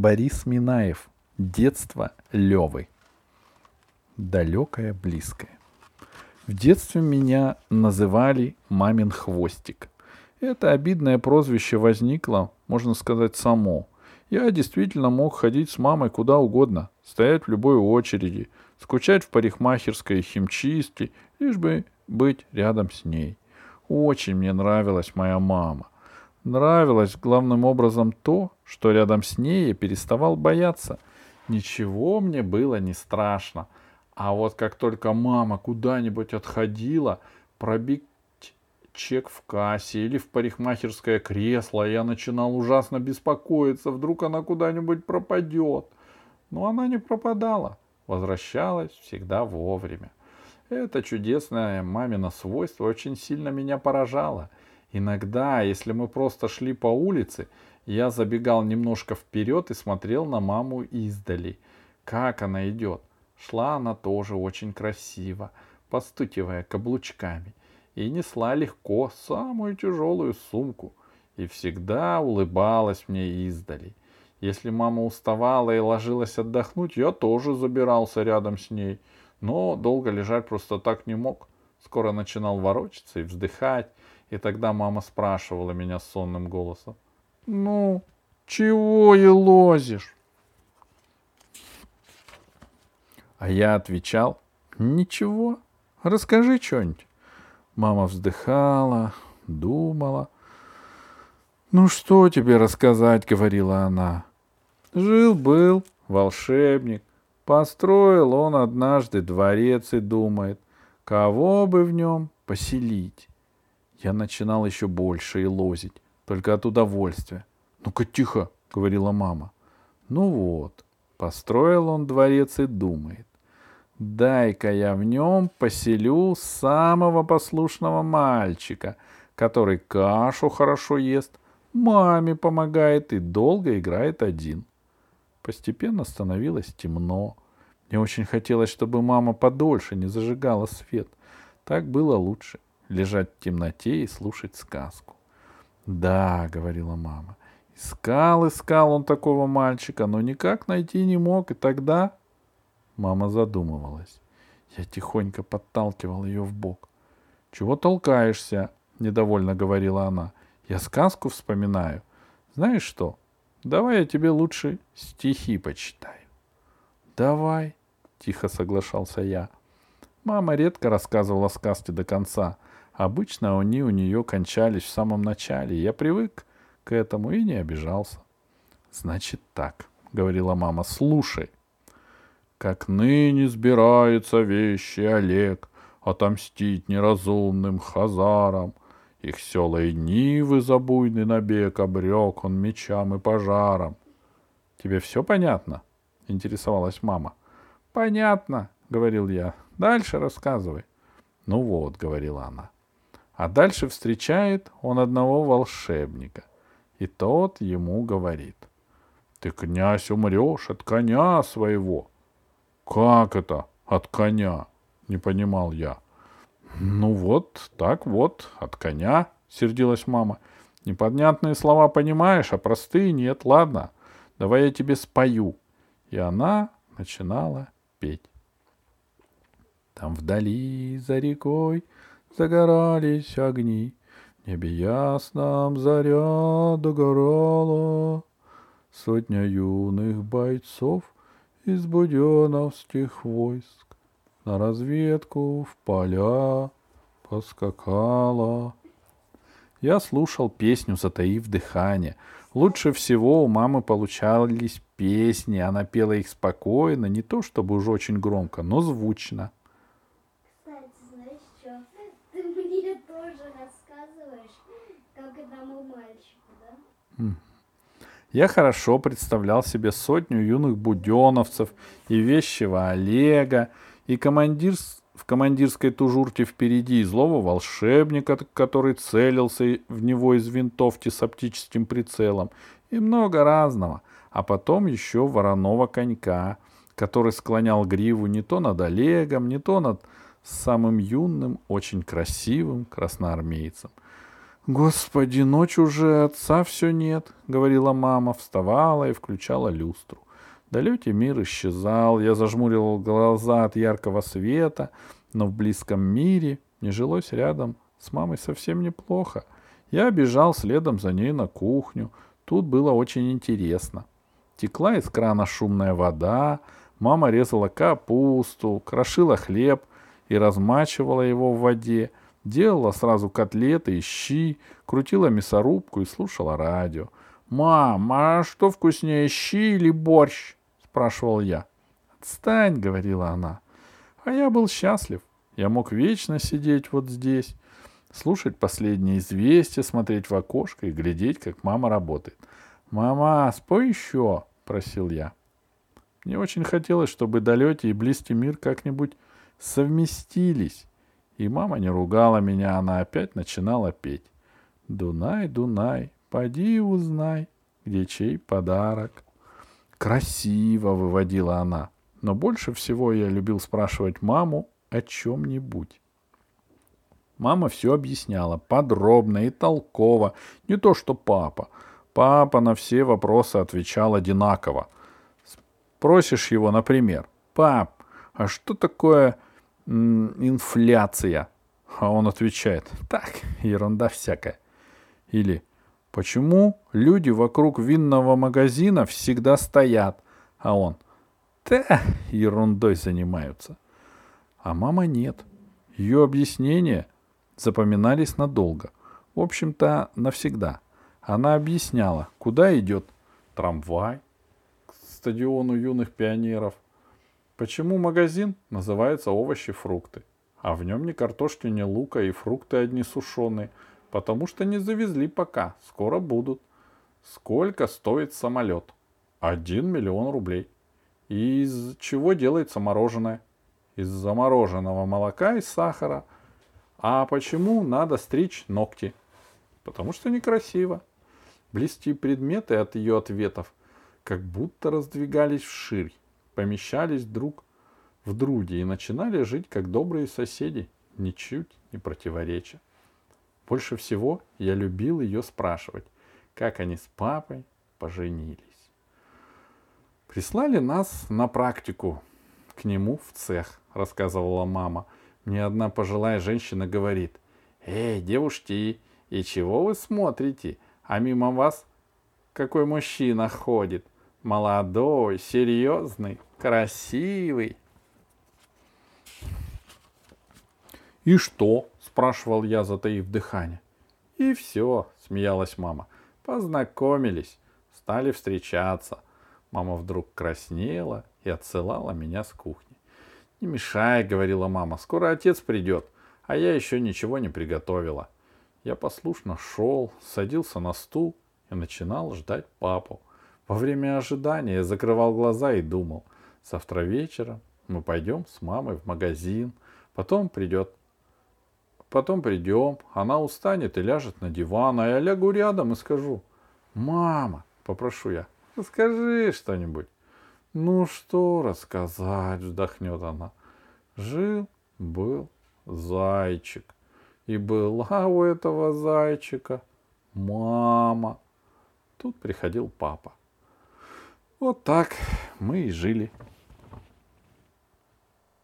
Борис Минаев. Детство Левы. Далекое, близкое. В детстве меня называли «мамин хвостик». Это обидное прозвище возникло, можно сказать, само. Я действительно мог ходить с мамой куда угодно, стоять в любой очереди, скучать в парикмахерской химчистке, лишь бы быть рядом с ней. Очень мне нравилась моя мама. Нравилось главным образом то, что рядом с ней я переставал бояться. Ничего мне было не страшно. А вот как только мама куда-нибудь отходила, пробить чек в кассе или в парикмахерское кресло, я начинал ужасно беспокоиться, вдруг она куда-нибудь пропадет. Но она не пропадала, возвращалась всегда вовремя. Это чудесное мамино свойство очень сильно меня поражало. Иногда, если мы просто шли по улице, я забегал немножко вперед и смотрел на маму издали. Как она идет. Шла она тоже очень красиво, постукивая каблучками, и несла легко самую тяжелую сумку, и всегда улыбалась мне издали. Если мама уставала и ложилась отдохнуть, я тоже забирался рядом с ней — но долго лежать просто так не мог. Скоро начинал ворочаться и вздыхать, и тогда мама спрашивала меня сонным голосом. «Ну, чего и лозишь?» А я отвечал, «Ничего, расскажи что-нибудь». Мама вздыхала, думала. «Ну что тебе рассказать?» — говорила она. «Жил-был волшебник, Построил он однажды дворец и думает, кого бы в нем поселить. Я начинал еще больше и лозить, только от удовольствия. «Ну-ка тихо», — говорила мама. Ну вот, построил он дворец и думает. Дай-ка я в нем поселю самого послушного мальчика, который кашу хорошо ест, маме помогает и долго играет один. Постепенно становилось темно. Мне очень хотелось, чтобы мама подольше не зажигала свет. Так было лучше — лежать в темноте и слушать сказку. «Да», — говорила мама, — «искал, искал он такого мальчика, но никак найти не мог, и тогда...» Мама задумывалась. Я тихонько подталкивал ее в бок. «Чего толкаешься?» — недовольно говорила она. «Я сказку вспоминаю. Знаешь что? Давай я тебе лучше стихи почитаю. Давай, тихо соглашался я. Мама редко рассказывала сказки до конца. Обычно они у нее кончались в самом начале. Я привык к этому и не обижался. Значит так, говорила мама, слушай. Как ныне сбирается вещи Олег отомстить неразумным хазарам — их села и нивы за буйный набег обрек он мечам и пожаром. — Тебе все понятно? — интересовалась мама. — Понятно, — говорил я. — Дальше рассказывай. — Ну вот, — говорила она. А дальше встречает он одного волшебника. И тот ему говорит. — Ты, князь, умрешь от коня своего. — Как это от коня? — не понимал я. — ну вот, так вот, от коня, сердилась мама. Непонятные слова понимаешь, а простые нет. Ладно, давай я тебе спою. И она начинала петь. Там вдали за рекой загорались огни, В небе ясном заря догорала. Сотня юных бойцов из буденовских войск на разведку в поля поскакала. Я слушал песню, затаив дыхание. Лучше всего у мамы получались песни. Она пела их спокойно, не то чтобы уж очень громко, но звучно. Кстати, знаешь что? Ты мне тоже рассказываешь, как одному мальчику, да? Я хорошо представлял себе сотню юных буденовцев и вещего Олега, и командир в командирской тужурте впереди злого волшебника, который целился в него из винтовки с оптическим прицелом, и много разного, а потом еще вороного конька, который склонял гриву не то над Олегом, не то над самым юным, очень красивым красноармейцем. Господи, ночь уже, отца все нет, говорила мама, вставала и включала люстру. Далете мир исчезал, я зажмуривал глаза от яркого света, но в близком мире мне жилось рядом с мамой совсем неплохо. Я бежал следом за ней на кухню. Тут было очень интересно. Текла из крана шумная вода, мама резала капусту, крошила хлеб и размачивала его в воде — Делала сразу котлеты и щи, крутила мясорубку и слушала радио. «Мам, а что вкуснее, щи или борщ?» — спрашивал я. «Отстань», — говорила она. А я был счастлив. Я мог вечно сидеть вот здесь, слушать последние известия, смотреть в окошко и глядеть, как мама работает. «Мама, спой еще!» — просил я. Мне очень хотелось, чтобы долете и близкий мир как-нибудь совместились. И мама не ругала меня, она опять начинала петь. Дунай, Дунай, поди узнай, где чей подарок. Красиво выводила она, но больше всего я любил спрашивать маму о чем-нибудь. Мама все объясняла подробно и толково, не то что папа. Папа на все вопросы отвечал одинаково. Спросишь его, например, «Пап, а что такое инфляция. А он отвечает, так, ерунда всякая. Или, почему люди вокруг винного магазина всегда стоят? А он, да, ерундой занимаются. А мама нет. Ее объяснения запоминались надолго. В общем-то, навсегда. Она объясняла, куда идет трамвай к стадиону юных пионеров – Почему магазин называется овощи-фрукты, а в нем ни картошки, ни лука и фрукты одни сушеные, потому что не завезли пока, скоро будут. Сколько стоит самолет? Один миллион рублей. И из чего делается мороженое? Из замороженного молока и сахара. А почему надо стричь ногти? Потому что некрасиво. Близкие предметы от ее ответов как будто раздвигались вширь помещались друг в друге и начинали жить как добрые соседи, ничуть не противореча. Больше всего я любил ее спрашивать, как они с папой поженились. Прислали нас на практику к нему в цех, рассказывала мама. Мне одна пожилая женщина говорит, «Эй, девушки, и чего вы смотрите? А мимо вас какой мужчина ходит? Молодой, серьезный, красивый. «И что?» — спрашивал я, затаив дыхание. «И все», — смеялась мама. «Познакомились, стали встречаться». Мама вдруг краснела и отсылала меня с кухни. «Не мешай», — говорила мама, — «скоро отец придет, а я еще ничего не приготовила». Я послушно шел, садился на стул и начинал ждать папу. Во время ожидания я закрывал глаза и думал, завтра вечером мы пойдем с мамой в магазин, потом придет Потом придем, она устанет и ляжет на диван, а я лягу рядом и скажу, «Мама», — попрошу я, — «расскажи что-нибудь». «Ну что рассказать?» — вздохнет она. Жил, был зайчик. И была у этого зайчика мама. Тут приходил папа. Вот так мы и жили.